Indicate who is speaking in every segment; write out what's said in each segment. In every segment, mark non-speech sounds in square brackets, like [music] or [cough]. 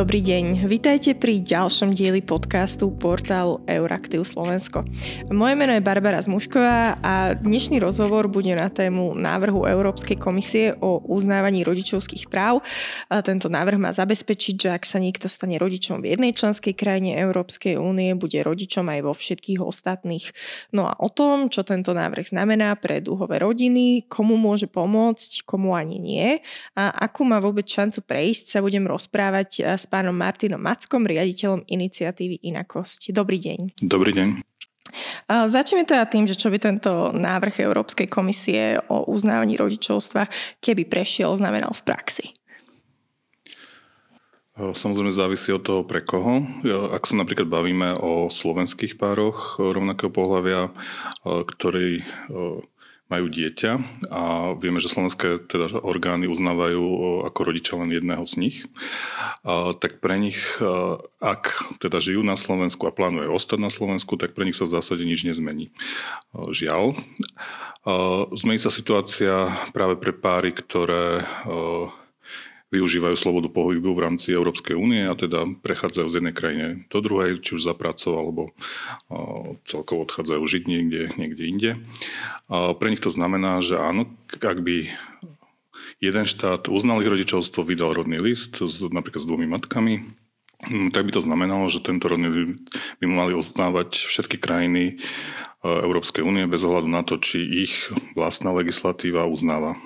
Speaker 1: Dobrý deň, vítajte pri ďalšom dieli podcastu portálu Euraktiv Slovensko. Moje meno je Barbara Zmušková a dnešný rozhovor bude na tému návrhu Európskej komisie o uznávaní rodičovských práv. Tento návrh má zabezpečiť, že ak sa niekto stane rodičom v jednej členskej krajine Európskej únie, bude rodičom aj vo všetkých ostatných. No a o tom, čo tento návrh znamená pre dúhové rodiny, komu môže pomôcť, komu ani nie a akú má vôbec šancu prejsť, sa budem rozprávať s pánom Martinom Mackom, riaditeľom iniciatívy Inakosť. Dobrý deň.
Speaker 2: Dobrý deň.
Speaker 1: Začneme teda tým, že čo by tento návrh Európskej komisie o uznávaní rodičovstva, keby prešiel, znamenal v praxi.
Speaker 2: Samozrejme závisí od toho pre koho. Ak sa napríklad bavíme o slovenských pároch rovnakého pohľavia, ktorí majú dieťa a vieme, že slovenské teda orgány uznávajú ako rodiča len jedného z nich, tak pre nich, ak teda žijú na Slovensku a plánujú ostať na Slovensku, tak pre nich sa v zásade nič nezmení. Žiaľ. Zmení sa situácia práve pre páry, ktoré využívajú slobodu pohybu v rámci Európskej únie a teda prechádzajú z jednej krajine do druhej, či už za pracou alebo celkovo odchádzajú žiť niekde, niekde inde. Pre nich to znamená, že áno, ak by jeden štát uznal ich rodičovstvo, vydal rodný list s, napríklad s dvomi matkami, hm, tak by to znamenalo, že tento rodný by mali uznávať všetky krajiny Európskej únie bez ohľadu na to, či ich vlastná legislatíva uznáva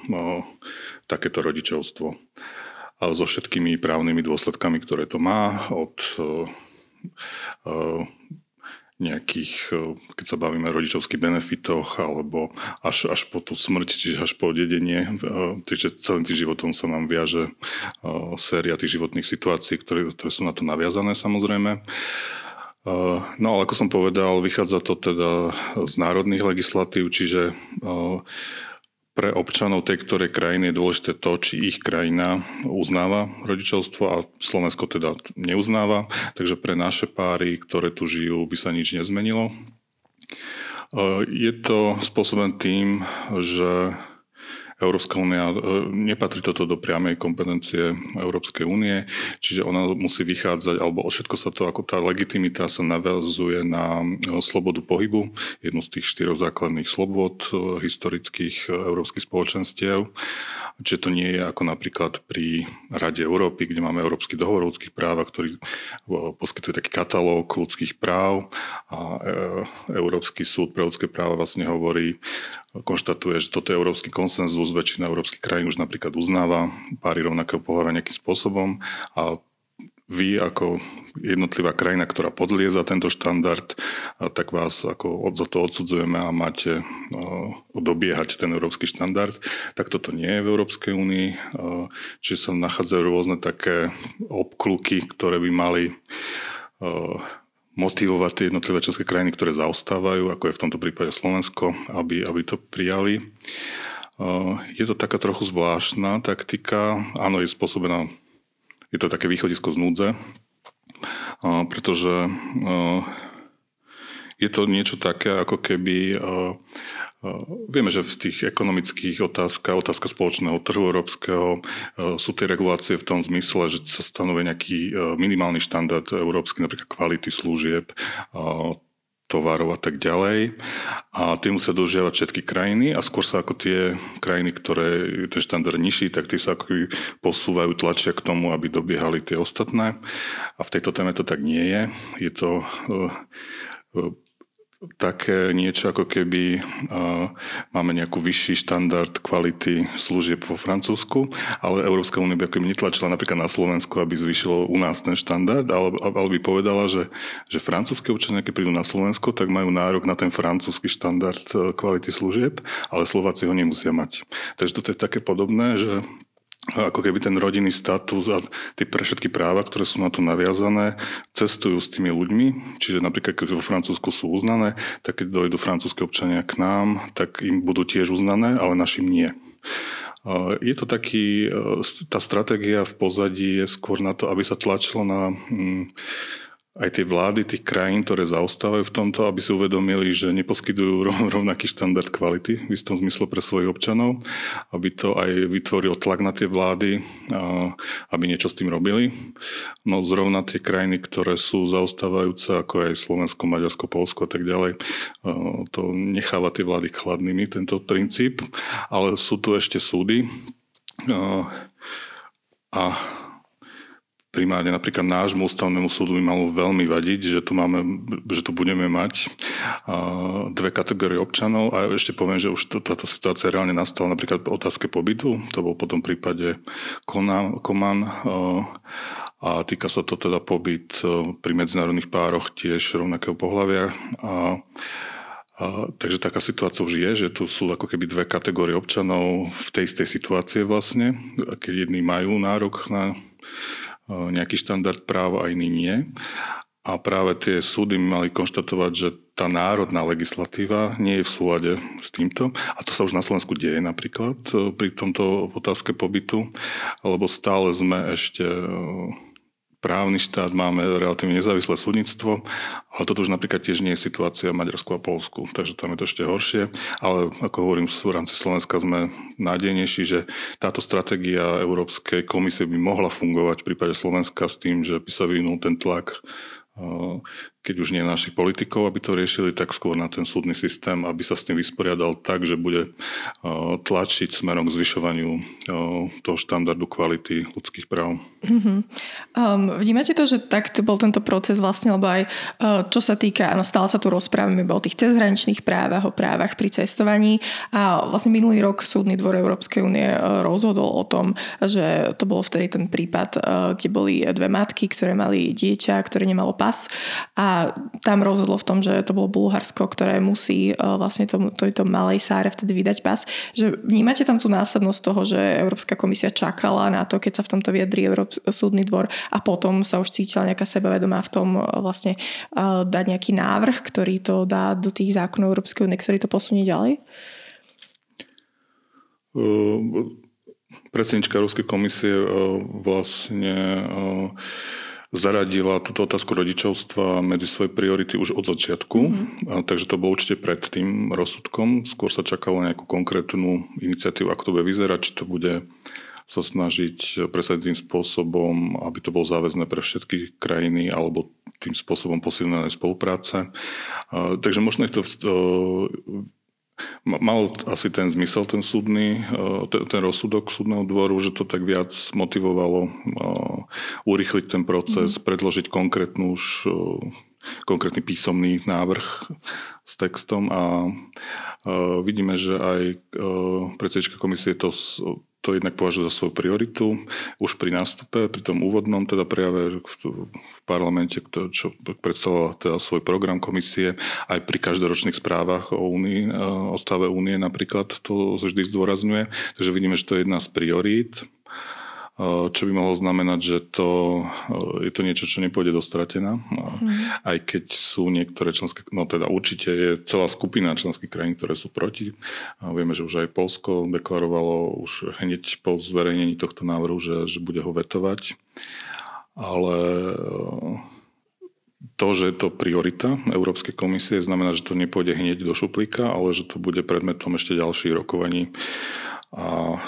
Speaker 2: takéto rodičovstvo so všetkými právnymi dôsledkami, ktoré to má, od e, e, nejakých, e, keď sa bavíme o rodičovských benefitoch, alebo až, až po tú smrť, čiže až po dedenie. Čiže celým tým životom sa nám viaže séria tých životných situácií, ktoré, ktoré sú na to naviazané samozrejme. No ale ako som povedal, vychádza to teda z národných legislatív, čiže pre občanov tej ktorej krajiny je dôležité to, či ich krajina uznáva rodičovstvo a Slovensko teda neuznáva, takže pre naše páry, ktoré tu žijú, by sa nič nezmenilo. Je to spôsoben tým, že Európska únia, e, nepatrí toto do priamej kompetencie Európskej únie, čiže ona musí vychádzať, alebo všetko sa to, ako tá legitimita sa navezuje na e, slobodu pohybu, jednu z tých štyroch základných slobod e, historických európskych spoločenstiev. Čiže to nie je ako napríklad pri Rade Európy, kde máme Európsky dohovor o ľudských právach, ktorý poskytuje taký katalóg ľudských práv a Európsky súd pre ľudské práva vlastne hovorí, konštatuje, že toto je európsky konsenzus, väčšina európskych krajín už napríklad uznáva páry rovnakého pohľavia nejakým spôsobom a vy ako jednotlivá krajina, ktorá podlieza tento štandard, tak vás ako za to odsudzujeme a máte dobiehať ten európsky štandard. Tak toto nie je v Európskej únii. Čiže sa nachádzajú rôzne také obkluky, ktoré by mali motivovať tie jednotlivé české krajiny, ktoré zaostávajú, ako je v tomto prípade Slovensko, aby, aby to prijali. Je to taká trochu zvláštna taktika. Áno, je spôsobená, je to také východisko z núdze, pretože je to niečo také, ako keby Vieme, že v tých ekonomických otázkach, otázka spoločného trhu európskeho, sú tie regulácie v tom zmysle, že sa stanovuje nejaký minimálny štandard európsky, napríklad kvality služieb, tovarov a tak ďalej. A tie musia dodržiavať všetky krajiny a skôr sa ako tie krajiny, ktoré ten štandard nižší, tak tie sa ako posúvajú, tlačia k tomu, aby dobiehali tie ostatné. A v tejto téme to tak nie je. Je to také niečo, ako keby máme nejakú vyšší štandard kvality služieb vo Francúzsku, ale Európska únia by ako netlačila napríklad na Slovensku, aby zvyšilo u nás ten štandard, ale, ale by povedala, že, že francúzske občania, keď prídu na Slovensko, tak majú nárok na ten francúzsky štandard e, kvality služieb, ale Slováci ho nemusia mať. Takže toto je také podobné, že ako keby ten rodinný status a tie pre všetky práva, ktoré sú na to naviazané, cestujú s tými ľuďmi. Čiže napríklad, keď vo Francúzsku sú uznané, tak keď dojdu francúzske občania k nám, tak im budú tiež uznané, ale našim nie. Je to taký, tá stratégia v pozadí je skôr na to, aby sa tlačilo na mm, aj tie vlády tých krajín, ktoré zaostávajú v tomto, aby si uvedomili, že neposkytujú [laughs] rovnaký štandard kvality v istom zmysle pre svojich občanov, aby to aj vytvoril tlak na tie vlády, aby niečo s tým robili. No zrovna tie krajiny, ktoré sú zaostávajúce, ako aj Slovensko, Maďarsko, Polsko a tak ďalej, to necháva tie vlády chladnými, tento princíp. Ale sú tu ešte súdy a primárne napríklad nášmu ústavnému súdu by malo veľmi vadiť, že tu, máme, že tu budeme mať dve kategórie občanov. A ešte poviem, že už táto situácia reálne nastala napríklad po otázke pobytu, to bol potom prípade Koman a týka sa to teda pobyt pri medzinárodných pároch tiež rovnakého pohľavia. A a, takže taká situácia už je, že tu sú ako keby dve kategórie občanov v tej istej situácie vlastne, keď jedni majú nárok na nejaký štandard práva a iný nie. A práve tie súdy mali konštatovať, že tá národná legislatíva nie je v súlade s týmto. A to sa už na Slovensku deje napríklad pri tomto otázke pobytu, lebo stále sme ešte právny štát, máme relatívne nezávislé súdnictvo, ale toto už napríklad tiež nie je situácia v Maďarsku a Polsku, takže tam je to ešte horšie. Ale ako hovorím, v rámci Slovenska sme nádejnejší, že táto stratégia Európskej komisie by mohla fungovať v prípade Slovenska s tým, že by sa vyvinul ten tlak keď už nie našich politikov, aby to riešili, tak skôr na ten súdny systém, aby sa s tým vysporiadal tak, že bude tlačiť smerom k zvyšovaniu toho štandardu kvality ľudských práv. Mm-hmm.
Speaker 1: Um, vnímate to, že tak bol tento proces vlastne, lebo aj čo sa týka, áno, stále sa tu rozprávame o tých cezhraničných právach, o právach pri cestovaní a vlastne minulý rok Súdny dvor Európskej únie rozhodol o tom, že to bol vtedy ten prípad, kde boli dve matky, ktoré mali dieťa, ktoré nemalo pas a tam rozhodlo v tom, že to bolo Bulharsko, ktoré musí e, vlastne tomu, tejto malej sáre vtedy vydať pas. Že vnímate tam tú následnosť toho, že Európska komisia čakala na to, keď sa v tomto vyjadrí Európsky súdny dvor a potom sa už cítila nejaká sebavedomá v tom e, vlastne e, dať nejaký návrh, ktorý to dá do tých zákonov Európskej únie, ktorý to posunie ďalej?
Speaker 2: Predsednička Európskej komisie vlastne zaradila túto otázku rodičovstva medzi svoje priority už od začiatku, mm-hmm. takže to bolo určite pred tým rozsudkom. Skôr sa čakalo nejakú konkrétnu iniciatívu, ako to bude vyzerať, či to bude sa snažiť presadiť tým spôsobom, aby to bolo záväzné pre všetky krajiny alebo tým spôsobom posilnené spolupráce. Takže možno je to Mal asi ten zmysel, ten súdny, eh, ten, rozsudok súdneho dvoru, že to tak viac motivovalo eh, urychliť ten proces, mm. predložiť konkrétnu už eh, konkrétny písomný návrh s textom a vidíme, že aj predsednička komisie to to jednak považujú za svoju prioritu už pri nástupe, pri tom úvodnom teda prejave v, parlamente, čo predstavoval teda svoj program komisie, aj pri každoročných správach o, únii, o stave únie napríklad to vždy zdôrazňuje. Takže vidíme, že to je jedna z priorít čo by mohlo znamenať, že to, je to niečo, čo nepôjde dostratená. Mm. Aj keď sú niektoré členské, no teda určite je celá skupina členských krajín, ktoré sú proti. Vieme, že už aj Polsko deklarovalo už hneď po zverejnení tohto návrhu, že, že bude ho vetovať. Ale to, že je to priorita Európskej komisie, znamená, že to nepôjde hneď do šuplíka, ale že to bude predmetom ešte ďalších rokovaní. A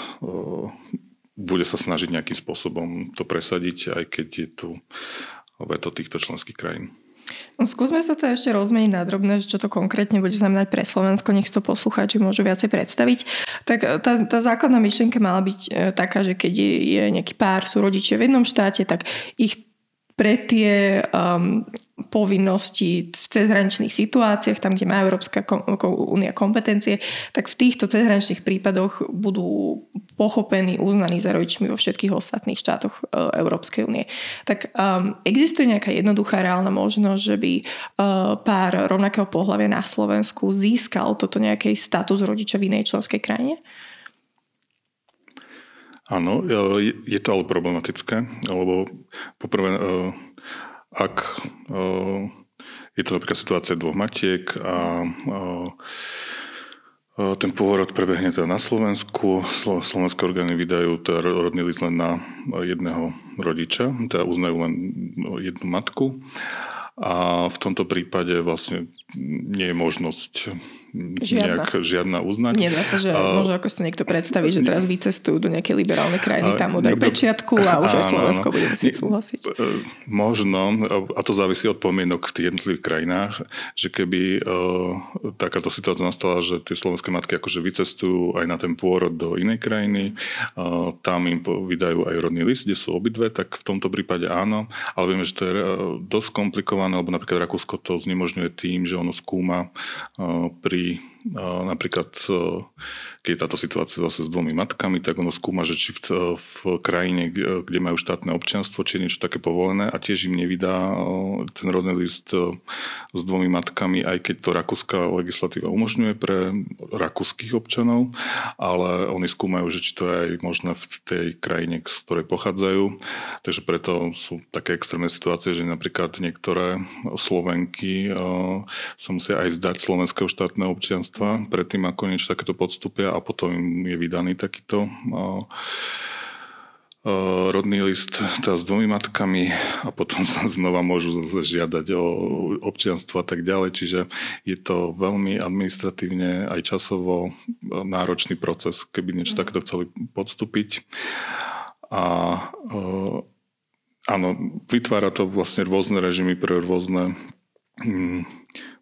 Speaker 2: bude sa snažiť nejakým spôsobom to presadiť, aj keď je tu veto týchto členských krajín.
Speaker 1: No, skúsme sa to ešte rozmeniť na drobné, čo to konkrétne bude znamenať pre Slovensko, nech to poslucháči môžu viacej predstaviť. Tak e, tá, tá základná myšlienka mala byť e, taká, že keď je, je nejaký pár, sú rodičia v jednom štáte, tak ich pre tie um, povinnosti v cezhraničných situáciách, tam, kde má Európska únia kompetencie, tak v týchto cezhraničných prípadoch budú pochopení, uznaní za rodičmi vo všetkých ostatných štátoch e, Európskej únie. Tak um, existuje nejaká jednoduchá reálna možnosť, že by uh, pár rovnakého pohľavia na Slovensku získal toto nejaký status rodiča v inej členskej krajine?
Speaker 2: Áno, je, je to ale problematické, lebo poprvé uh, ak uh, je to napríklad situácia dvoch matiek a ten pôrod prebehne teda na Slovensku. Slovenské orgány vydajú teda rodný list len na jedného rodiča, teda uznajú len jednu matku. a v tomto prípade vlastne nie je možnosť
Speaker 1: Žiadna.
Speaker 2: nejak, žiadna uznať.
Speaker 1: Nedá sa, že uh, možno ako si to niekto predstaví, že teraz vycestujú do nejakej liberálnej krajiny, tam mu dajú pečiatku a už aj Slovensko bude musieť súhlasiť. E,
Speaker 2: možno, a to závisí od pomienok v tých jednotlivých krajinách, že keby uh, takáto situácia nastala, že tie slovenské matky akože vycestujú aj na ten pôrod do inej krajiny, uh, tam im vydajú aj rodný list, kde sú obidve, tak v tomto prípade áno, ale vieme, že to je dosť komplikované, lebo napríklad Rakúsko to znemožňuje tým, že ono skúma pri napríklad keď je táto situácia zase s dvomi matkami, tak ono skúma, že či v, v krajine, kde majú štátne občianstvo, či je niečo také povolené a tiež im nevydá ten rodný list s dvomi matkami, aj keď to rakúska legislatíva umožňuje pre rakúskych občanov, ale oni skúmajú, že či to je aj možné v tej krajine, z ktorej pochádzajú. Takže preto sú také extrémne situácie, že napríklad niektoré Slovenky sa musia aj zdať slovenského štátneho občianstva predtým, ako niečo takéto podstupia a potom im je vydaný takýto rodný list teda s dvomi matkami a potom sa znova môžu žiadať o občianstvo a tak ďalej. Čiže je to veľmi administratívne aj časovo náročný proces, keby niečo mm. takéto chceli podstúpiť. A áno, vytvára to vlastne rôzne režimy pre rôzne mm,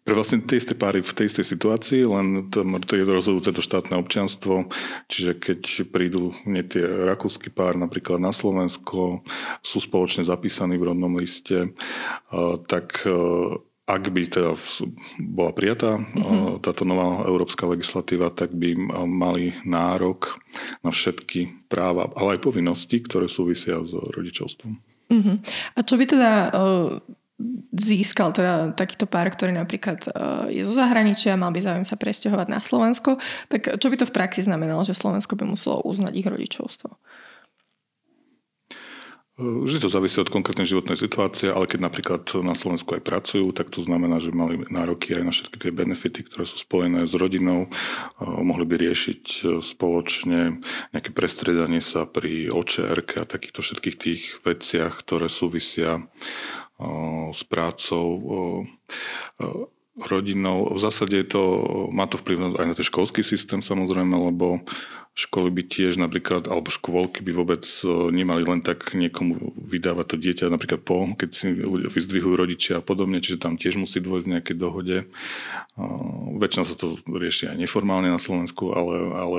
Speaker 2: pre vlastne tie isté páry v tej istej situácii, len to, to je rozhodujúce to štátne občianstvo, čiže keď prídu nie tie rakúsky pár napríklad na Slovensko, sú spoločne zapísaní v rodnom liste, tak ak by teda bola prijatá mm-hmm. táto nová európska legislatíva, tak by mali nárok na všetky práva, ale aj povinnosti, ktoré súvisia s rodičovstvom.
Speaker 1: Mm-hmm. A čo by teda získal teda takýto pár, ktorý napríklad e, je zo zahraničia, mal by záujem sa presťahovať na Slovensko, tak čo by to v praxi znamenalo, že Slovensko by muselo uznať ich rodičovstvo?
Speaker 2: Vždy to závisí od konkrétnej životnej situácie, ale keď napríklad na Slovensku aj pracujú, tak to znamená, že mali nároky aj na všetky tie benefity, ktoré sú spojené s rodinou. Mohli by riešiť e, spoločne nejaké prestredanie sa pri očerke a takýchto všetkých tých veciach, ktoré súvisia s prácou rodinou. V zásade je to, má to vplyv aj na ten školský systém samozrejme, lebo školy by tiež napríklad, alebo škôlky by vôbec e, nemali len tak niekomu vydávať to dieťa napríklad po, keď si vyzdvihujú rodičia a podobne, čiže tam tiež musí dôjsť nejaké dohode. Väčšinou sa to rieši aj neformálne na Slovensku, ale, ale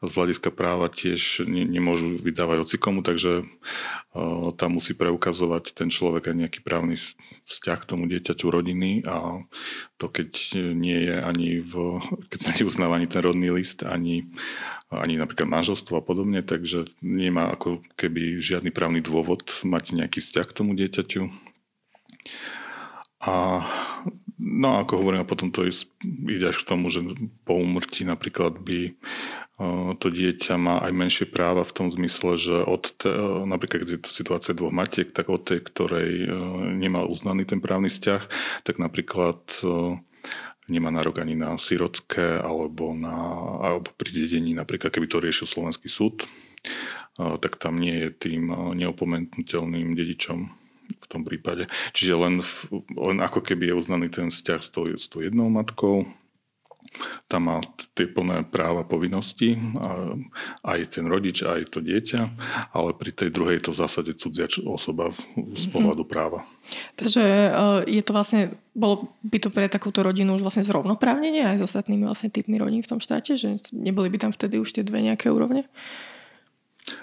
Speaker 2: z hľadiska práva tiež ne, nemôžu vydávať ocikomu, takže tam musí preukazovať ten človek aj nejaký právny vzťah k tomu dieťaťu rodiny a to keď nie je ani v, keď sa neuznáva ani ten rodný list, ani ani napríklad manželstvo a podobne, takže nemá ako keby žiadny právny dôvod mať nejaký vzťah k tomu dieťaťu. A no ako hovorím, a potom to ide až k tomu, že po umrtí napríklad by to dieťa má aj menšie práva v tom zmysle, že od te, napríklad keď je to situácia dvoch matiek, tak od tej, ktorej nemal uznaný ten právny vzťah, tak napríklad nemá nárok ani na sirotské alebo, na, alebo pri dedení, napríklad keby to riešil slovenský súd, tak tam nie je tým neopomenutiteľným dedičom tom prípade. Čiže len, len ako keby je uznaný ten vzťah s tou, s tou jednou matkou, tam má tie plné práva, povinnosti, aj ten rodič, aj to dieťa, ale pri tej druhej je to v zásade cudzia osoba z mhm. pohľadu práva.
Speaker 1: Takže e, je to vlastne, bolo by to pre takúto rodinu už vlastne zrovnoprávnenie aj s ostatnými vlastne typmi rodín v tom štáte, že neboli by tam vtedy už tie dve nejaké úrovne?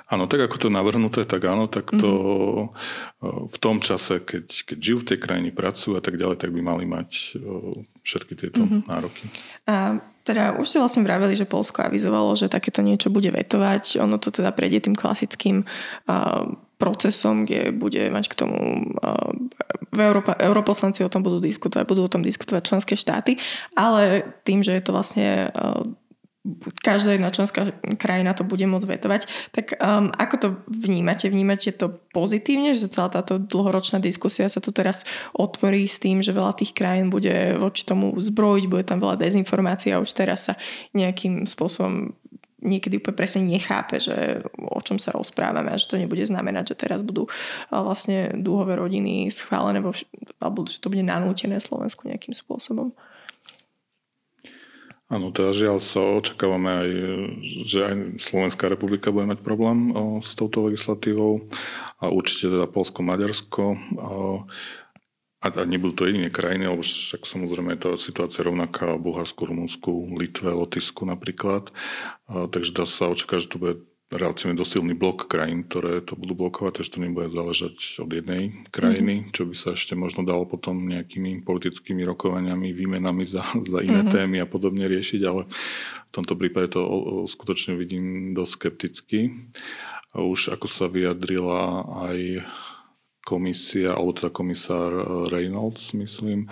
Speaker 2: Áno, tak ako to navrhnuté, tak áno, tak to mm-hmm. v tom čase, keď, keď žijú v tej krajine, pracujú a tak ďalej, tak by mali mať všetky tieto mm-hmm. nároky.
Speaker 1: A teda už ste vlastne vraveli, že Polsko avizovalo, že takéto niečo bude vetovať. Ono to teda prejde tým klasickým uh, procesom, kde bude mať k tomu uh, Európa, europoslanci o tom budú diskutovať, budú o tom diskutovať členské štáty, ale tým, že je to vlastne uh, každá jedna členská krajina to bude môcť vetovať. Tak um, ako to vnímate? Vnímate to pozitívne, že celá táto dlhoročná diskusia sa tu teraz otvorí s tým, že veľa tých krajín bude voči tomu zbrojiť, bude tam veľa dezinformácií a už teraz sa nejakým spôsobom niekedy úplne presne nechápe, že o čom sa rozprávame a že to nebude znamenať, že teraz budú vlastne dúhové rodiny schválené vo, alebo že to bude nanútené Slovensku nejakým spôsobom.
Speaker 2: Áno, teda žiaľ sa očakávame aj, že aj Slovenská republika bude mať problém o, s touto legislatívou a určite teda Polsko, Maďarsko. A, a nebudú to jediné krajiny, lebo však samozrejme je to situácia rovnaká v Bulharsku, Rumunsku, Litve, Lotisku napríklad. A, takže dá sa očakávať, že to bude relatívne dosilný blok krajín, ktoré to budú blokovať, takže to nebude záležať od jednej krajiny, mm-hmm. čo by sa ešte možno dalo potom nejakými politickými rokovaniami, výmenami za, za iné mm-hmm. témy a podobne riešiť, ale v tomto prípade to skutočne vidím dosť skepticky. A už ako sa vyjadrila aj komisia, alebo teda komisár Reynolds, myslím,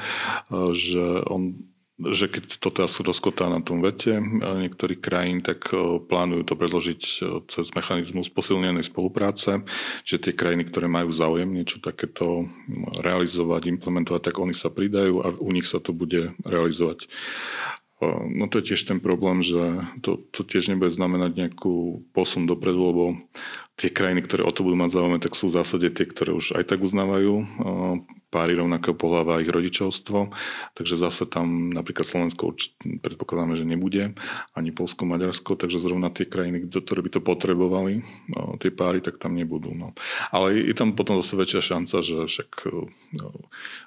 Speaker 2: že on že keď to teraz rozkotá na tom vete niektorých krajín, tak e, plánujú to predložiť e, cez mechanizmus posilnenej spolupráce, že tie krajiny, ktoré majú záujem niečo takéto realizovať, implementovať, tak oni sa pridajú a u nich sa to bude realizovať. E, no to je tiež ten problém, že to, to tiež nebude znamenať nejakú posun dopredu, lebo tie krajiny, ktoré o to budú mať záujem, tak sú v zásade tie, ktoré už aj tak uznávajú páry rovnakého pohľava ich rodičovstvo. Takže zase tam napríklad Slovensko predpokladáme, že nebude, ani Polsko, Maďarsko, takže zrovna tie krajiny, ktoré by to potrebovali, no, tie páry, tak tam nebudú. No. Ale je tam potom zase väčšia šanca, že však no,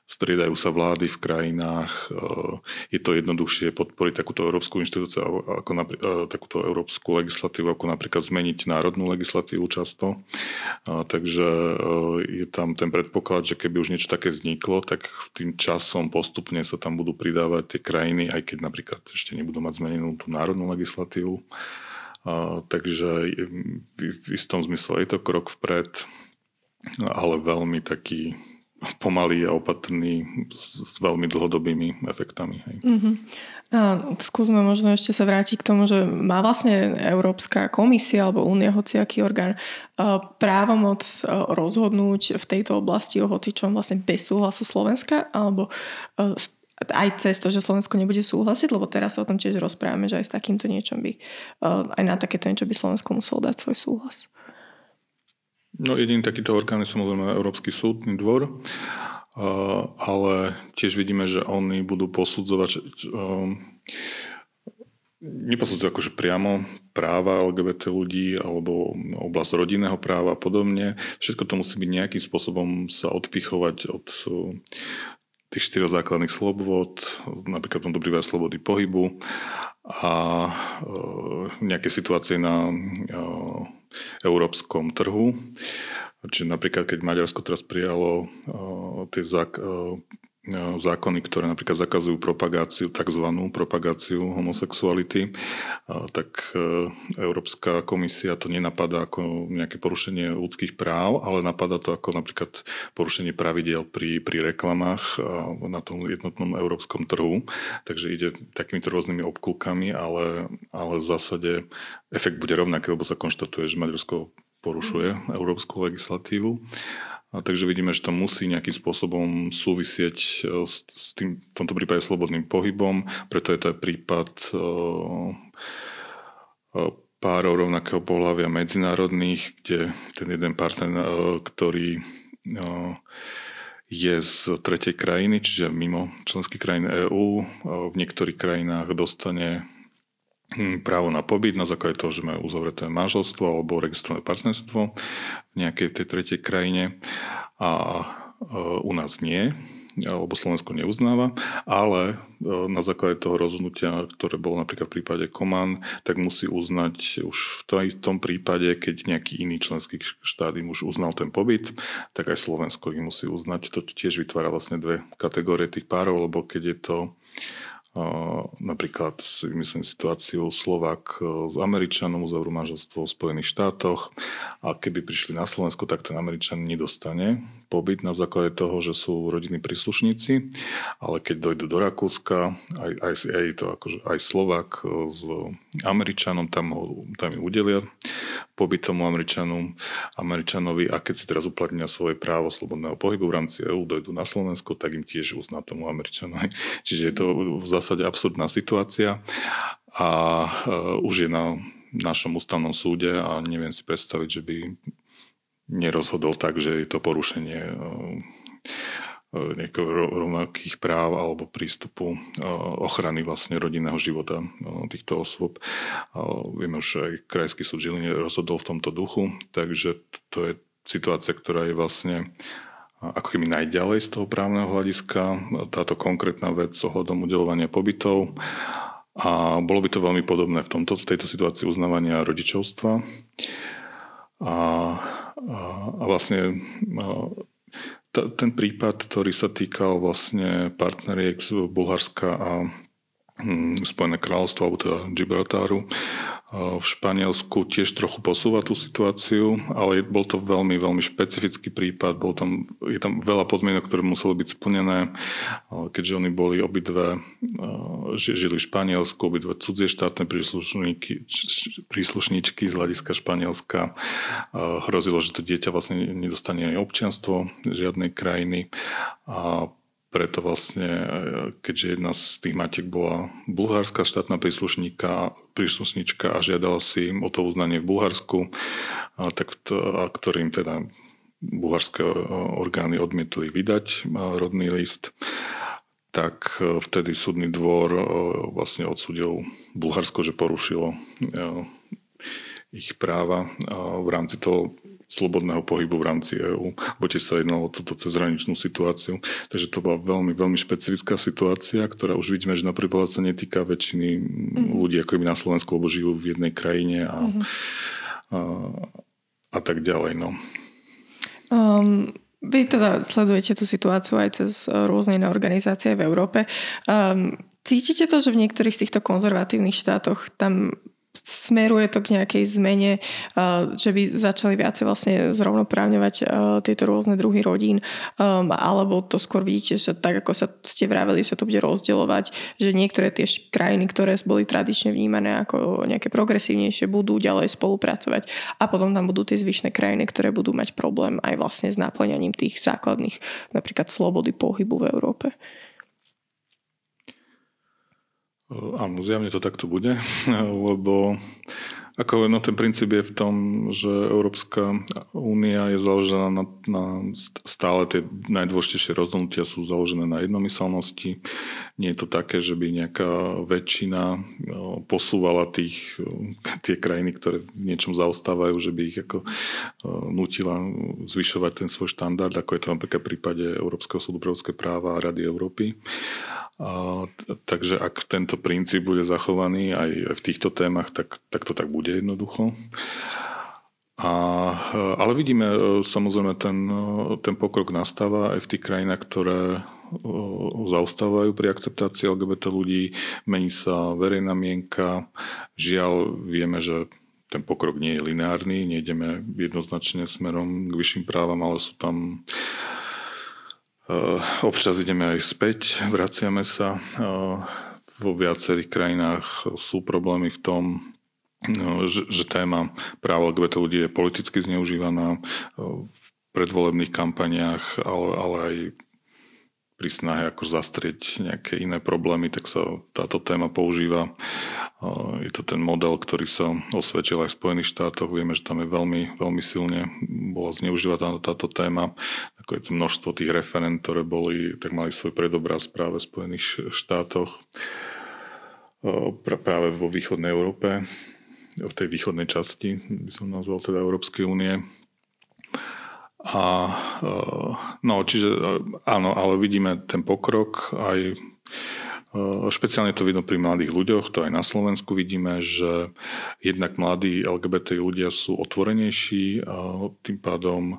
Speaker 2: striedajú sa vlády v krajinách, je to jednoduchšie podporiť takúto európsku inštitúciu, ako napr- takúto európsku legislatívu, ako napríklad zmeniť národnú legislatívu často. Takže je tam ten predpoklad, že keby už niečo také vzniklo, tak tým časom postupne sa tam budú pridávať tie krajiny, aj keď napríklad ešte nebudú mať zmenenú tú národnú legislatívu. A, takže v, istom zmysle je to krok vpred, ale veľmi taký pomalý a opatrný s veľmi dlhodobými efektami. Hej. Mm-hmm.
Speaker 1: A skúsme možno ešte sa vrátiť k tomu, že má vlastne Európska komisia alebo Únia, hociaký orgán, právomoc rozhodnúť v tejto oblasti o hocičom vlastne bez súhlasu Slovenska alebo aj cez to, že Slovensko nebude súhlasiť, lebo teraz sa o tom tiež rozprávame, že aj s takýmto niečom by, aj na takéto niečo by Slovensko muselo dať svoj súhlas.
Speaker 2: No jediný takýto orgán je samozrejme Európsky súdny dvor ale tiež vidíme, že oni budú posudzovať um, neposudzujú akože priamo práva LGBT ľudí alebo oblasť rodinného práva a podobne. Všetko to musí byť nejakým spôsobom sa odpichovať od uh, tých štyroch základných slobod, napríklad tomto prípade slobody pohybu a nejaké situácie na európskom trhu. Čiže napríklad, keď Maďarsko teraz prijalo tie zák- zákony, ktoré napríklad zakazujú propagáciu, tzv. propagáciu homosexuality, tak Európska komisia to nenapadá ako nejaké porušenie ľudských práv, ale napadá to ako napríklad porušenie pravidel pri, pri reklamách na tom jednotnom európskom trhu. Takže ide takýmito rôznymi obkúkami, ale, ale v zásade efekt bude rovnaký, lebo sa konštatuje, že Maďarsko porušuje európsku legislatívu. A takže vidíme, že to musí nejakým spôsobom súvisieť e, s, tým, v tomto prípade slobodným pohybom, preto je to aj prípad uh, párov rovnakého pohľavia medzinárodných, kde ten jeden partner, ktorý je z tretej krajiny, čiže mimo členských krajín EÚ, v niektorých krajinách dostane právo na pobyt na základe toho, že majú uzavreté manželstvo alebo registrované partnerstvo v nejakej tej tretej krajine a u nás nie, alebo Slovensko neuznáva, ale na základe toho rozhodnutia, ktoré bolo napríklad v prípade Koman, tak musí uznať už v tom prípade, keď nejaký iný členský štát im už uznal ten pobyt, tak aj Slovensko ich musí uznať. To tiež vytvára vlastne dve kategórie tých párov, lebo keď je to Napríklad si myslím situáciu Slovak e, s Američanom uzavrú manželstvo v Spojených štátoch a keby prišli na Slovensko, tak ten Američan nedostane pobyt na základe toho, že sú rodinní príslušníci, ale keď dojdu do Rakúska, aj, aj, aj, to akože, aj Slovak e, s Američanom, tam, ho, tam udelia pobyt tomu Američanu, Američanovi a keď si teraz uplatnia svoje právo slobodného pohybu v rámci EÚ, dojdu na Slovensko, tak im tiež uzná tomu Američanovi. [laughs] Čiže je to v zásade absurdná situácia a uh, už je na našom ústavnom súde a neviem si predstaviť, že by nerozhodol tak, že je to porušenie nejakých rovnakých práv alebo prístupu ochrany vlastne rodinného života týchto osôb. Vieme už aj Krajský súd Žiline rozhodol v tomto duchu, takže to je situácia, ktorá je vlastne ako keby najďalej z toho právneho hľadiska, táto konkrétna vec ohľadom udelovania pobytov. A bolo by to veľmi podobné v, tomto, v tejto situácii uznávania rodičovstva. A, a, vlastne ten prípad, ktorý sa týkal vlastne partneriek z Bulharska a hm, Spojené kráľovstvo, alebo teda Gibraltáru, v Španielsku tiež trochu posúva tú situáciu, ale bol to veľmi, veľmi špecifický prípad. Bol tam, je tam veľa podmienok, ktoré museli byť splnené, keďže oni boli obidve, žili v Španielsku, obidve cudzie štátne príslušníčky z hľadiska Španielska. Hrozilo, že to dieťa vlastne nedostane aj občianstvo žiadnej krajiny. A preto vlastne, e, keďže jedna z tých matiek bola bulhárska štátna príslušníka, príslušníčka a žiadala si o to uznanie v Bulharsku, a tak to, a ktorým teda bulharské e, orgány odmietli vydať e, rodný list, tak vtedy súdny dvor vlastne odsudil Bulharsko, že porušilo ich práva v rámci toho slobodného pohybu v rámci EÚ, bo tiež sa jednalo o túto cezhraničnú situáciu. Takže to bola veľmi, veľmi špecifická situácia, ktorá už vidíme, že na prvý sa netýka väčšiny mm-hmm. ľudí, ako by na Slovensku, lebo žijú v jednej krajine a, mm-hmm. a, a tak ďalej. No.
Speaker 1: Um, vy teda sledujete tú situáciu aj cez rôzne iné organizácie v Európe. Um, cítite to, že v niektorých z týchto konzervatívnych štátoch tam smeruje to k nejakej zmene, že by začali viacej vlastne zrovnoprávňovať tieto rôzne druhy rodín, um, alebo to skôr vidíte, že tak ako sa ste vraveli, sa to bude rozdielovať, že niektoré tie krajiny, ktoré boli tradične vnímané ako nejaké progresívnejšie, budú ďalej spolupracovať a potom tam budú tie zvyšné krajiny, ktoré budú mať problém aj vlastne s naplňaním tých základných napríklad slobody pohybu v Európe.
Speaker 2: Áno, zjavne to takto bude, [laughs] lebo ako no ten princíp je v tom, že Európska únia je založená na, na stále tie najdôležitejšie rozhodnutia sú založené na jednomyselnosti. Nie je to také, že by nejaká väčšina posúvala tých, tie krajiny, ktoré v niečom zaostávajú, že by ich ako nutila zvyšovať ten svoj štandard, ako je to napríklad v prípade Európskeho súdu pre práva a Rady Európy. Takže ak tento princíp bude zachovaný aj v týchto témach, tak, tak to tak bude jednoducho. A, ale vidíme, e, samozrejme, ten, e, ten pokrok nastáva aj v tých krajinách, ktoré e, zaostávajú pri akceptácii LGBT ľudí, mení sa verejná mienka. Žiaľ, vieme, že ten pokrok nie je lineárny, nejdeme jednoznačne smerom k vyšším právam, ale sú tam Eh, občas ideme aj späť, vraciame sa. Eh, vo viacerých krajinách sú problémy v tom, eh, že, téma práva LGBT ľudí je politicky zneužívaná v predvolebných kampaniách, ale, ale aj pri snahe ako zastrieť nejaké iné problémy, tak sa táto téma používa. Je to ten model, ktorý sa osvedčil aj v Spojených štátoch. Vieme, že tam je veľmi, veľmi silne bola zneužívaná táto téma. Ako je množstvo tých referent, ktoré boli, tak mali svoj predobraz práve v Spojených štátoch, práve vo východnej Európe, v tej východnej časti, by som nazval teda Európskej únie a, e, no, čiže e, áno, ale vidíme ten pokrok aj Eh, špeciálne to vidno pri mladých ľuďoch, to aj na Slovensku vidíme, že jednak mladí LGBT ľudia sú otvorenejší a tým pádom eh,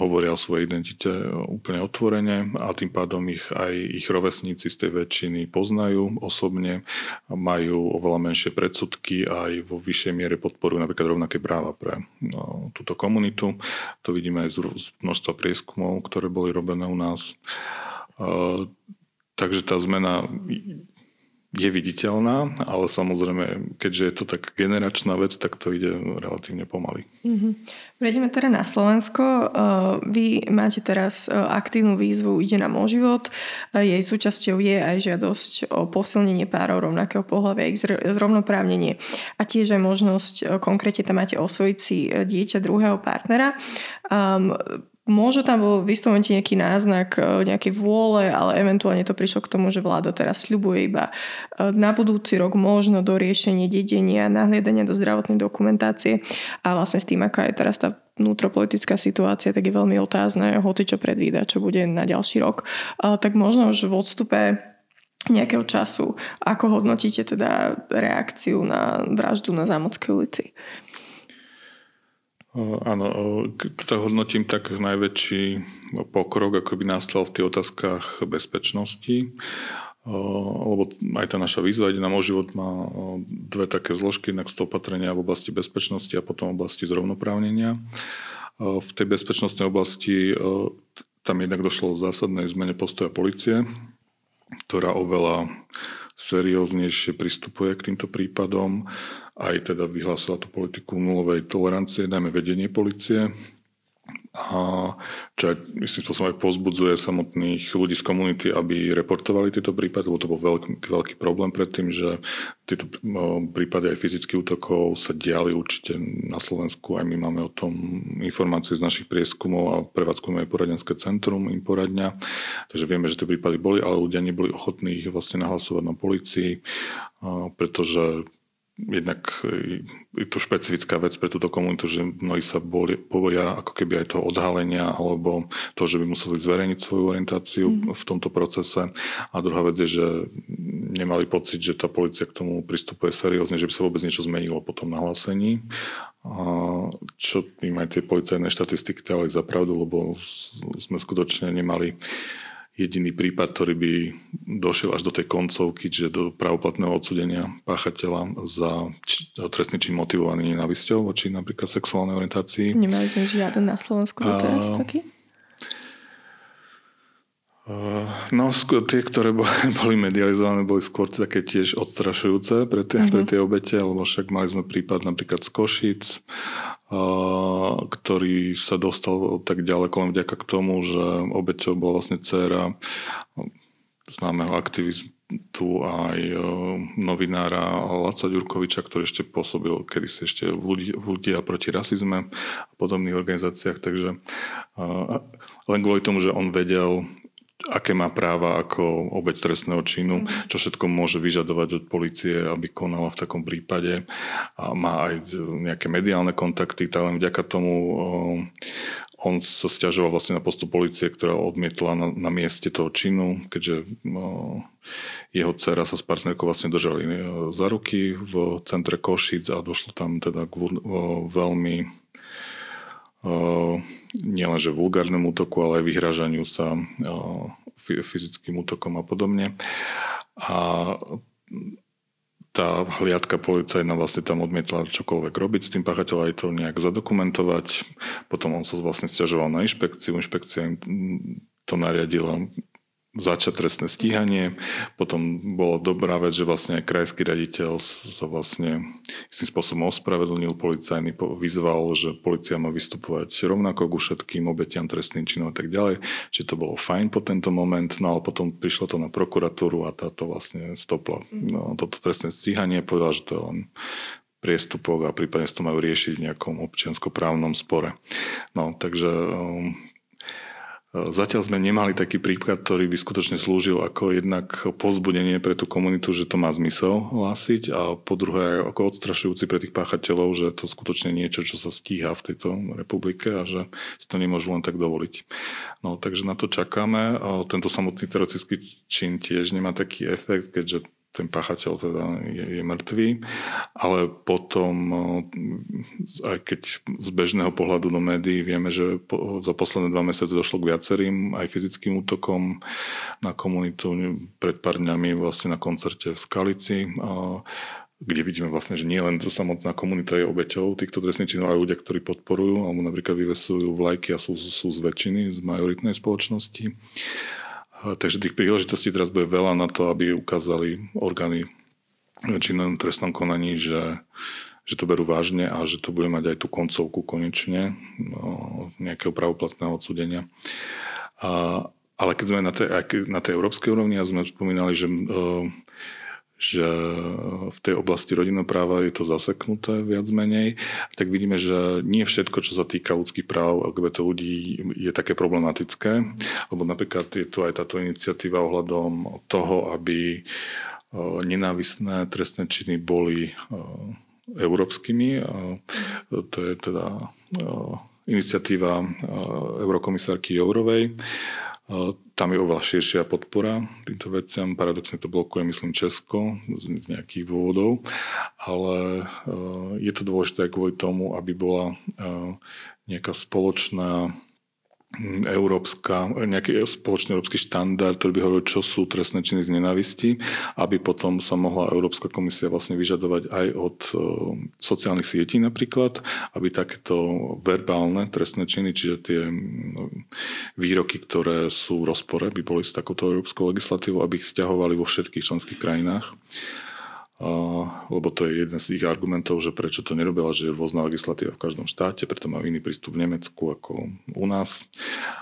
Speaker 2: hovoria o svojej identite úplne otvorene a tým pádom ich aj ich rovesníci z tej väčšiny poznajú osobne, majú oveľa menšie predsudky a aj vo vyššej miere podporujú napríklad rovnaké práva pre no, túto komunitu. To vidíme aj z množstva prieskumov, ktoré boli robené u nás. Takže tá zmena je viditeľná, ale samozrejme, keďže je to tak generačná vec, tak to ide relatívne pomaly.
Speaker 1: Mm-hmm. Prejdeme teda na Slovensko. Uh, vy máte teraz uh, aktívnu výzvu Ide na môj život. Uh, jej súčasťou je aj žiadosť o posilnenie párov rovnakého pohľavia, ich zrovnoprávnenie a tiež aj možnosť, konkrétne tam máte osvojiť si dieťa druhého partnera. Možno tam bol v istom momente nejaký náznak e, nejakej vôle, ale eventuálne to prišlo k tomu, že vláda teraz sľubuje iba e, na budúci rok možno do riešenia dedenia, nahliadania do zdravotnej dokumentácie a vlastne s tým, aká je teraz tá vnútropolitická situácia, tak je veľmi otázne, hoci čo predvída, čo bude na ďalší rok. Tak možno už v odstupe nejakého času, ako hodnotíte teda reakciu na vraždu na Zámodskej ulici?
Speaker 2: Áno, to hodnotím tak najväčší pokrok, ako by nastal v tých otázkach bezpečnosti, lebo aj tá naša výzva ide na môj život má dve také zložky, jednak z opatrenia v oblasti bezpečnosti a potom v oblasti zrovnoprávnenia. V tej bezpečnostnej oblasti tam jednak došlo v zásadnej zmene postoja policie, ktorá oveľa serióznejšie pristupuje k týmto prípadom. Aj teda vyhlásila tú politiku nulovej tolerancie, najmä vedenie policie a čo aj istým spôsobom aj pozbudzuje samotných ľudí z komunity, aby reportovali tieto prípady, lebo to bol veľký, veľký problém predtým, že tieto prípady aj fyzických útokov sa diali určite na Slovensku, aj my máme o tom informácie z našich prieskumov a prevádzkujeme aj poradenské centrum, im poradňa, takže vieme, že tie prípady boli, ale ľudia neboli ochotní ich vlastne nahlasovať na policii, pretože jednak je to špecifická vec pre túto komunitu, že mnohí sa boja ako keby aj toho odhalenia alebo to, že by museli zverejniť svoju orientáciu mm. v tomto procese. A druhá vec je, že nemali pocit, že tá policia k tomu pristupuje seriózne, že by sa vôbec niečo zmenilo po tom nahlásení. A čo im aj tie policajné štatistiky dali za pravdu, lebo sme skutočne nemali jediný prípad, ktorý by došiel až do tej koncovky, čiže do pravoplatného odsudenia páchateľa za trestný čin motivovaný nenávisťou voči napríklad sexuálnej orientácii.
Speaker 1: Nemali sme žiaden na Slovensku doteraz taký?
Speaker 2: No, tie, ktoré [laughs] boli medializované, boli skôr také tiež odstrašujúce pre tie, uh-huh. pre tie obete, lebo však mali sme prípad napríklad z Košic, ktorý sa dostal tak ďaleko len vďaka k tomu, že obeťou bola vlastne dcéra známeho aktivistu aj novinára Laca Ďurkoviča, ktorý ešte pôsobil kedysi ešte v ľudí, v ľudí a proti rasizme a podobných organizáciách. Takže len kvôli tomu, že on vedel aké má práva ako obeď trestného činu, mhm. čo všetko môže vyžadovať od policie, aby konala v takom prípade. A má aj nejaké mediálne kontakty, tak len vďaka tomu on sa stiažoval vlastne na postup policie, ktorá odmietla na, na mieste toho činu, keďže jeho dcera sa s partnerkou vlastne držali za ruky v centre Košic a došlo tam teda k veľmi nielenže vulgárnemu útoku, ale aj vyhražaniu sa fyzickým útokom a podobne. A tá hliadka policajná vlastne tam odmietla čokoľvek robiť s tým páchateľom aj to nejak zadokumentovať. Potom on sa vlastne stiažoval na inšpekciu, inšpekcia im to nariadila začať trestné stíhanie. Potom bola dobrá vec, že vlastne aj krajský raditeľ sa vlastne istým spôsobom ospravedlnil policajný, vyzval, že policia má vystupovať rovnako ku všetkým obetiam trestným činom a tak ďalej. Čiže to bolo fajn po tento moment, no ale potom prišlo to na prokuratúru a táto vlastne stopla no, toto trestné stíhanie, povedal, že to je len priestupok a prípadne to majú riešiť v nejakom občianskoprávnom spore. No, takže um, Zatiaľ sme nemali taký príklad, ktorý by skutočne slúžil ako jednak pozbudenie pre tú komunitu, že to má zmysel hlásiť a po druhé ako odstrašujúci pre tých páchateľov, že to skutočne niečo, čo sa stíha v tejto republike a že si to nemôžu len tak dovoliť. No takže na to čakáme. Tento samotný teroristický čin tiež nemá taký efekt, keďže ten páchateľ teda je, je mŕtvý, ale potom, aj keď z bežného pohľadu do médií vieme, že po, za posledné dva mesiace došlo k viacerým aj fyzickým útokom na komunitu pred pár dňami vlastne na koncerte v Skalici, kde vidíme vlastne, že nie len samotná komunita je obeťou týchto trestných činov, ale ľudia, ktorí podporujú alebo napríklad vyvesujú vlajky a sú, sú z väčšiny, z majoritnej spoločnosti. Takže tých príležitostí teraz bude veľa na to, aby ukázali orgány činnom trestnom konaní, že, že to berú vážne a že to bude mať aj tú koncovku konečne no, nejakého pravoplatného odsudenia. A, ale keď sme na tej, na tej európskej úrovni a sme spomínali, že že v tej oblasti rodinného práva je to zaseknuté viac menej, tak vidíme, že nie všetko, čo sa týka ľudských práv LGBT ľudí je také problematické, lebo napríklad je tu aj táto iniciatíva ohľadom toho, aby nenávisné trestné činy boli európskymi. To je teda iniciatíva Eurokomisárky Jourovej tam je oveľa širšia podpora týmto veciam. Paradoxne to blokuje, myslím, Česko z nejakých dôvodov, ale je to dôležité kvôli tomu, aby bola nejaká spoločná európska, nejaký spoločný európsky štandard, ktorý by hovoril, čo sú trestné činy z nenavisti, aby potom sa mohla Európska komisia vlastne vyžadovať aj od e, sociálnych sietí napríklad, aby takéto verbálne trestné činy, čiže tie výroky, ktoré sú v rozpore, by boli s takouto európskou legislatívou, aby ich stiahovali vo všetkých členských krajinách lebo to je jeden z ich argumentov, že prečo to nerobila, že je rôzna legislatíva v každom štáte, preto majú iný prístup v Nemecku ako u nás.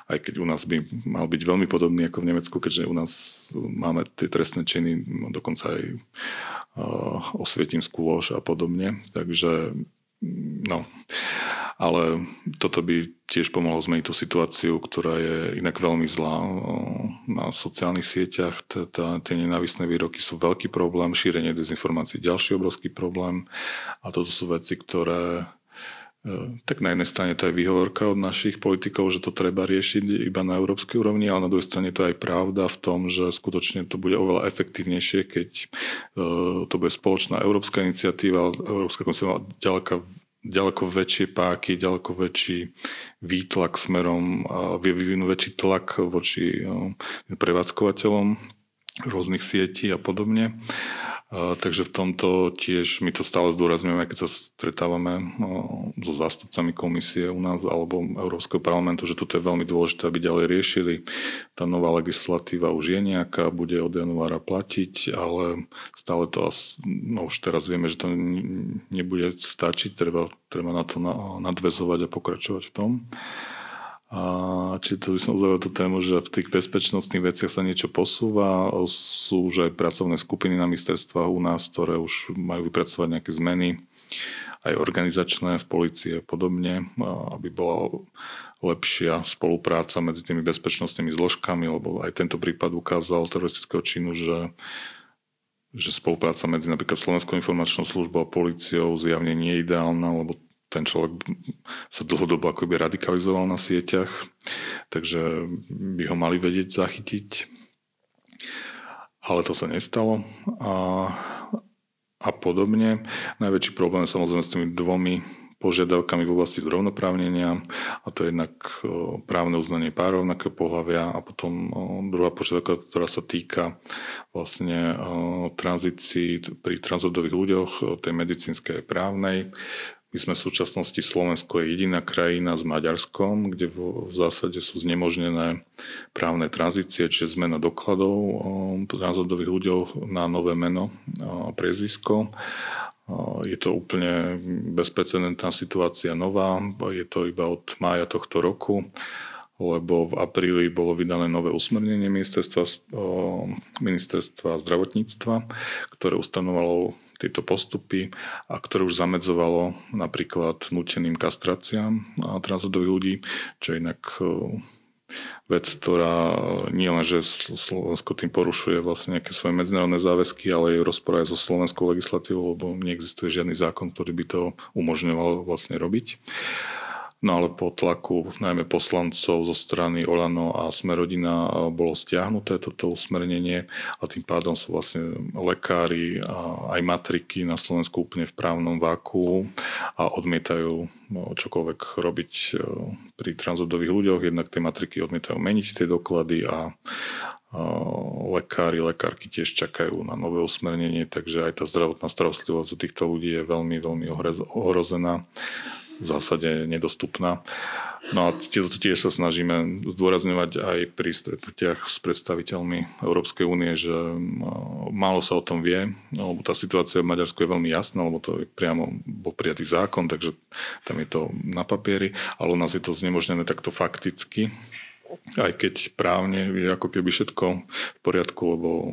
Speaker 2: Aj keď u nás by mal byť veľmi podobný ako v Nemecku, keďže u nás máme tie trestné činy, dokonca aj osvietimskú lož a podobne. Takže no, ale toto by tiež pomohlo zmeniť tú situáciu, ktorá je inak veľmi zlá na sociálnych sieťach. Teda tie nenávisné výroky sú veľký problém, šírenie dezinformácií ďalší obrovský problém a toto sú veci, ktoré e, tak na jednej strane to je výhovorka od našich politikov, že to treba riešiť iba na európskej úrovni, ale na druhej strane to je aj pravda v tom, že skutočne to bude oveľa efektívnejšie, keď e, to bude spoločná európska iniciatíva, Európska komisia ďaleka ďaleko väčšie páky, ďaleko väčší výtlak smerom, vie vyvinúť väčší tlak voči prevádzkovateľom rôznych sietí a podobne. Takže v tomto tiež my to stále zdôrazňujeme, keď sa stretávame so zástupcami komisie u nás alebo Európskeho parlamentu, že toto je veľmi dôležité, aby ďalej riešili. Tá nová legislatíva už je nejaká, bude od januára platiť, ale stále to no už teraz vieme, že to nebude stačiť, treba, treba na to nadvezovať a pokračovať v tom. A či to by som uzavrel tú tému, že v tých bezpečnostných veciach sa niečo posúva. Sú už aj pracovné skupiny na ministerstvách u nás, ktoré už majú vypracovať nejaké zmeny, aj organizačné v policii a podobne, aby bola lepšia spolupráca medzi tými bezpečnostnými zložkami, lebo aj tento prípad ukázal teroristického činu, že že spolupráca medzi napríklad Slovenskou informačnou službou a policiou zjavne nie je ideálna, lebo ten človek sa dlhodobo akoby radikalizoval na sieťach, takže by ho mali vedieť zachytiť. Ale to sa nestalo. A, a podobne. Najväčší problém je samozrejme s tými dvomi požiadavkami v oblasti zrovnoprávnenia a to je jednak právne uznanie párov rovnakého pohľavia a potom druhá požiadavka, ktorá sa týka vlastne tranzícií pri transrodových ľuďoch, tej medicínskej právnej, my sme v súčasnosti Slovensko je jediná krajina s Maďarskom, kde v zásade sú znemožnené právne tranzície, čiže zmena dokladov transrodových ľuďov na nové meno a priezvisko. Je to úplne bezprecedentná situácia nová, je to iba od mája tohto roku lebo v apríli bolo vydané nové usmernenie ministerstva, ministerstva zdravotníctva, ktoré ustanovalo tieto postupy a ktoré už zamedzovalo napríklad nuteným kastráciám transrodových ľudí, čo inak e, vec, ktorá nie len, že Slovensko tým porušuje vlastne nejaké svoje medzinárodné záväzky, ale je rozpor aj so slovenskou legislatívou, lebo neexistuje žiadny zákon, ktorý by to umožňoval vlastne robiť. No ale po tlaku najmä poslancov zo strany Olano a Smerodina bolo stiahnuté toto usmernenie a tým pádom sú vlastne lekári a aj matriky na Slovensku úplne v právnom váku a odmietajú no, čokoľvek robiť e, pri transrodových ľuďoch. Jednak tie matriky odmietajú meniť tie doklady a lekári, lekárky tiež čakajú na nové usmernenie, takže aj tá zdravotná starostlivosť u týchto ľudí je veľmi, veľmi ohrozená v zásade nedostupná. No a tiež sa snažíme zdôrazňovať aj pri stretnutiach s predstaviteľmi Európskej únie, že málo sa o tom vie, lebo tá situácia v Maďarsku je veľmi jasná, lebo to je priamo bol prijatý zákon, takže tam je to na papieri, ale u nás je to znemožnené takto fakticky, aj keď právne je ako keby všetko v poriadku, lebo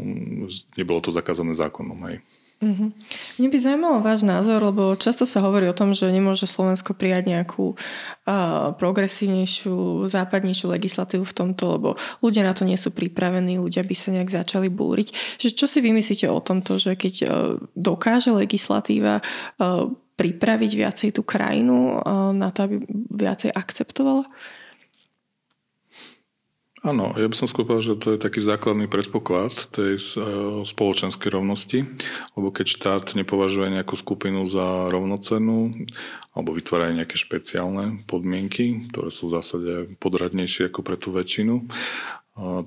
Speaker 2: nebolo to zakázané zákonom. Hej.
Speaker 1: Mm-hmm. Mne by zaujímalo váš názor, lebo často sa hovorí o tom, že nemôže Slovensko prijať nejakú uh, progresívnejšiu, západnejšiu legislatívu v tomto, lebo ľudia na to nie sú pripravení, ľudia by sa nejak začali búriť. Že čo si vymyslíte o tomto, že keď uh, dokáže legislatíva uh, pripraviť viacej tú krajinu uh, na to, aby viacej akceptovala?
Speaker 2: Áno, ja by som skôr že to je taký základný predpoklad tej e, spoločenskej rovnosti, lebo keď štát nepovažuje nejakú skupinu za rovnocennú alebo vytvára nejaké špeciálne podmienky, ktoré sú v zásade podradnejšie ako pre tú väčšinu, e,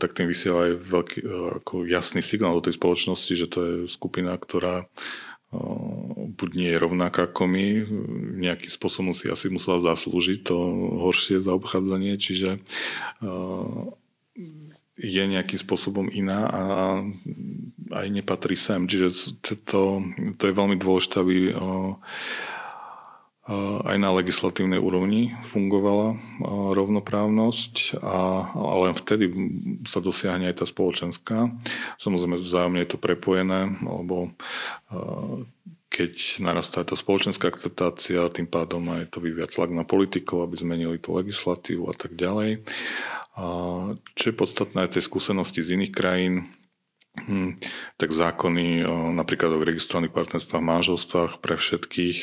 Speaker 2: tak tým vysiela aj veľký, e, ako jasný signál do tej spoločnosti, že to je skupina, ktorá buď nie je rovnaká ako my, nejakým spôsobom si asi musela zaslúžiť to horšie zaobchádzanie, čiže je nejakým spôsobom iná a aj nepatrí sem. Čiže to, to je veľmi dôležité, aby aj na legislatívnej úrovni fungovala rovnoprávnosť, a, ale len vtedy sa dosiahne aj tá spoločenská. Samozrejme vzájomne je to prepojené, lebo keď narastá tá spoločenská akceptácia, tým pádom aj to vyvíja tlak na politikov, aby zmenili tú legislatívu a tak ďalej. Čo je podstatné aj skúsenosti z iných krajín, tak zákony napríklad o registrovaných partnerstvách, manželstvách pre všetkých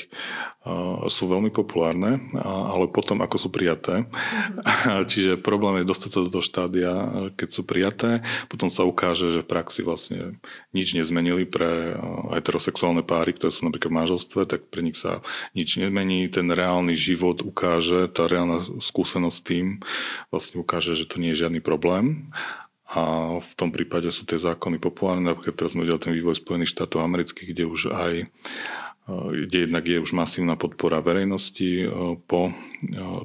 Speaker 2: sú veľmi populárne, ale potom ako sú prijaté. Mm-hmm. [laughs] Čiže problém je dostať sa do toho štádia, keď sú prijaté. Potom sa ukáže, že v praxi vlastne nič nezmenili pre heterosexuálne páry, ktoré sú napríklad v manželstve, tak pre nich sa nič nemení. Ten reálny život ukáže, tá reálna skúsenosť s tým vlastne ukáže, že to nie je žiadny problém a v tom prípade sú tie zákony populárne. Napríklad teraz sme videli ten vývoj Spojených štátov amerických, kde už aj e, kde jednak je už masívna podpora verejnosti e, po e,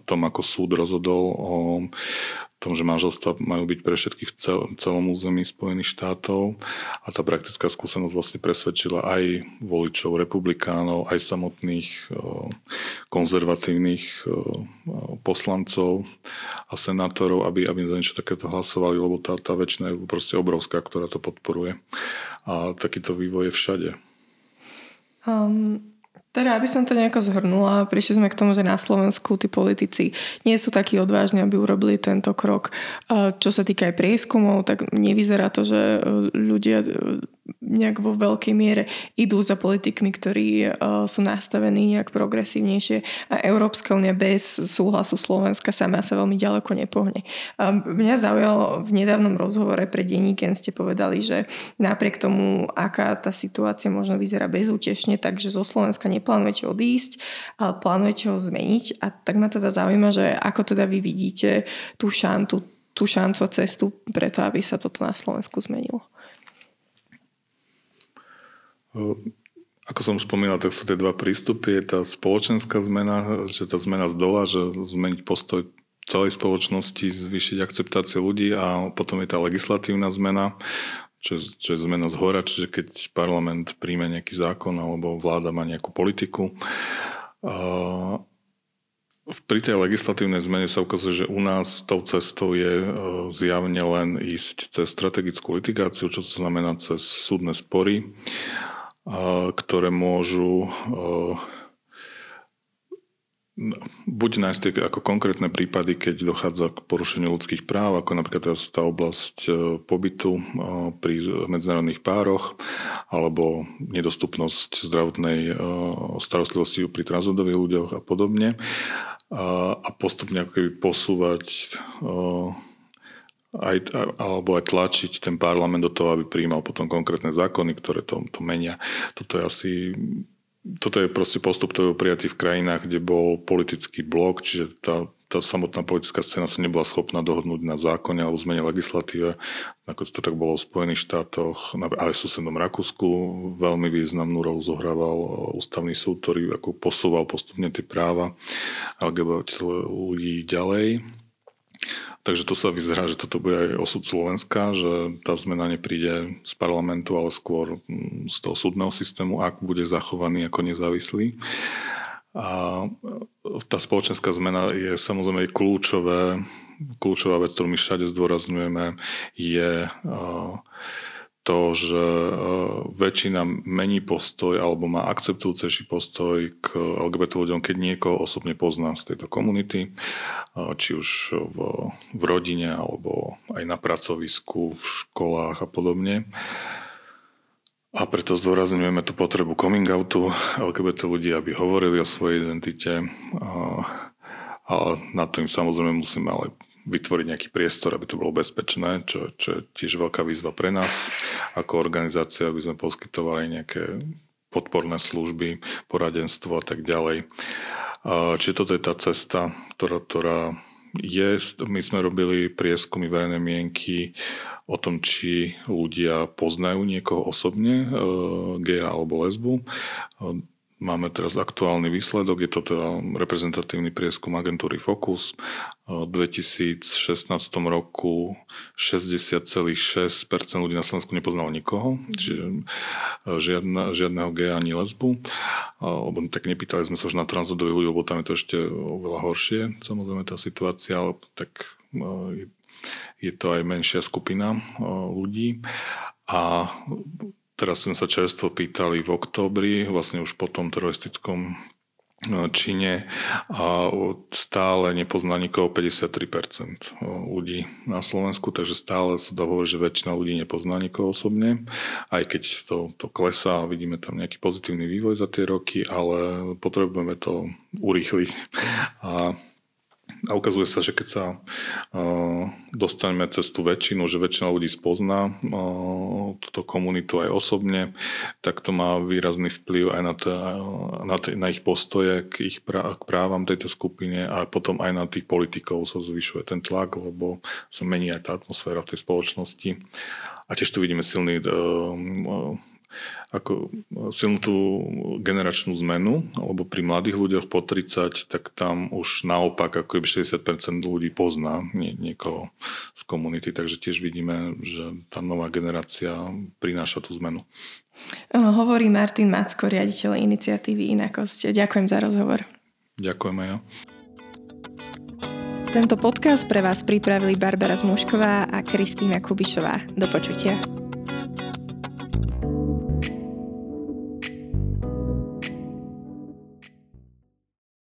Speaker 2: tom, ako súd rozhodol o tom, že manželstva majú byť pre všetkých v celom území Spojených štátov a tá praktická skúsenosť vlastne presvedčila aj voličov republikánov, aj samotných konzervatívnych poslancov a senátorov, aby, aby za niečo takéto hlasovali, lebo tá, tá väčšina je proste obrovská, ktorá to podporuje. A takýto vývoj je všade.
Speaker 1: Um, teda, aby som to nejako zhrnula, prišli sme k tomu, že na Slovensku tí politici nie sú takí odvážni, aby urobili tento krok. Čo sa týka aj prieskumov, tak nevyzerá to, že ľudia nejak vo veľkej miere idú za politikmi, ktorí uh, sú nastavení nejak progresívnejšie a Európska únia bez súhlasu Slovenska sama sa veľmi ďaleko nepohne. Um, mňa zaujalo v nedávnom rozhovore pre Denníken ste povedali, že napriek tomu, aká tá situácia možno vyzerá bezútešne, takže zo Slovenska neplánujete odísť, ale plánujete ho zmeniť a tak ma teda zaujíma, že ako teda vy vidíte tú šantu, tú šancu a cestu preto, aby sa toto na Slovensku zmenilo.
Speaker 2: Ako som spomínal, tak sú tie dva prístupy. Je tá spoločenská zmena, že tá zmena z dola, že zmeniť postoj celej spoločnosti, zvýšiť akceptáciu ľudí a potom je tá legislatívna zmena, čo čo je zmena z hora, čiže keď parlament príjme nejaký zákon alebo vláda má nejakú politiku. Pri tej legislatívnej zmene sa ukazuje, že u nás tou cestou je e, zjavne len ísť cez strategickú litigáciu, čo znamená cez súdne spory ktoré môžu buď nájsť ako konkrétne prípady, keď dochádza k porušeniu ľudských práv, ako napríklad teraz tá oblasť e, pobytu e, pri medzinárodných pároch, alebo nedostupnosť zdravotnej e, starostlivosti pri transrodových ľuďoch a podobne. A postupne ako keby posúvať aj, alebo aj tlačiť ten parlament do toho, aby prijímal potom konkrétne zákony, ktoré to, to menia. Toto je asi toto je proste postup, ktorý bol prijatý v krajinách, kde bol politický blok, čiže tá tá samotná politická scéna sa nebola schopná dohodnúť na zákone alebo zmene legislatíve. Nakoniec to tak bolo v Spojených štátoch, aj v susednom Rakúsku. Veľmi významnú rolu zohrával ústavný súd, ktorý ako posúval postupne tie práva LGBT ľudí ďalej. Takže to sa vyzerá, že toto bude aj osud Slovenska, že tá zmena nepríde z parlamentu, ale skôr mm, z toho súdneho systému, ak bude zachovaný ako nezávislý. A tá spoločenská zmena je samozrejme kľúčové, kľúčová vec, ktorú my všade zdôrazňujeme, je to, že väčšina mení postoj alebo má akceptujúcejší postoj k LGBT ľuďom, keď niekoho osobne pozná z tejto komunity, či už v, v rodine alebo aj na pracovisku, v školách a podobne. A preto zdôrazňujeme tú potrebu coming outu LGBT ľudí, aby hovorili o svojej identite. A na to im samozrejme musíme ale vytvoriť nejaký priestor, aby to bolo bezpečné, čo, čo je tiež veľká výzva pre nás ako organizácia, aby sme poskytovali nejaké podporné služby, poradenstvo a tak ďalej. Čiže toto je tá cesta, ktorá, ktorá je, my sme robili prieskumy verejnej mienky o tom, či ľudia poznajú niekoho osobne, e, geja alebo lesbu. Máme teraz aktuálny výsledok, je to teda reprezentatívny prieskum agentúry Focus. V 2016 roku 60,6% ľudí na Slovensku nepoznalo nikoho, čiže e, žiadna, žiadneho geja ani lesbu. Lebo tak nepýtali sme sa už na transrodových ľudí, lebo tam je to ešte oveľa horšie, samozrejme tá situácia, ale tak e, je to aj menšia skupina e, ľudí. A Teraz sme sa čerstvo pýtali v októbri, vlastne už po tom teroristickom e, čine a stále nepozná nikoho 53% e, ľudí na Slovensku, takže stále sa dá hovoriť, že väčšina ľudí nepozná nikoho osobne, aj keď to, to klesá vidíme tam nejaký pozitívny vývoj za tie roky, ale potrebujeme to urýchliť. A a ukazuje sa, že keď sa uh, dostaneme cez tú väčšinu, že väčšina ľudí spozná uh, túto komunitu aj osobne, tak to má výrazný vplyv aj na, t- na, t- na ich postoje k ich prá- k právam tejto skupine a potom aj na tých politikov sa zvyšuje ten tlak, lebo sa mení aj tá atmosféra v tej spoločnosti. A tiež tu vidíme silný uh, ako silnú tú generačnú zmenu, alebo pri mladých ľuďoch po 30, tak tam už naopak ako 60% ľudí pozná nie, niekoho z komunity, takže tiež vidíme, že tá nová generácia prináša tú zmenu.
Speaker 1: Hovorí Martin Macko, riaditeľ iniciatívy Inakosť. Ďakujem za rozhovor.
Speaker 2: Ďakujem aj ja.
Speaker 1: Tento podcast pre vás pripravili Barbara Zmušková a Kristýna Kubišová. Do počutia.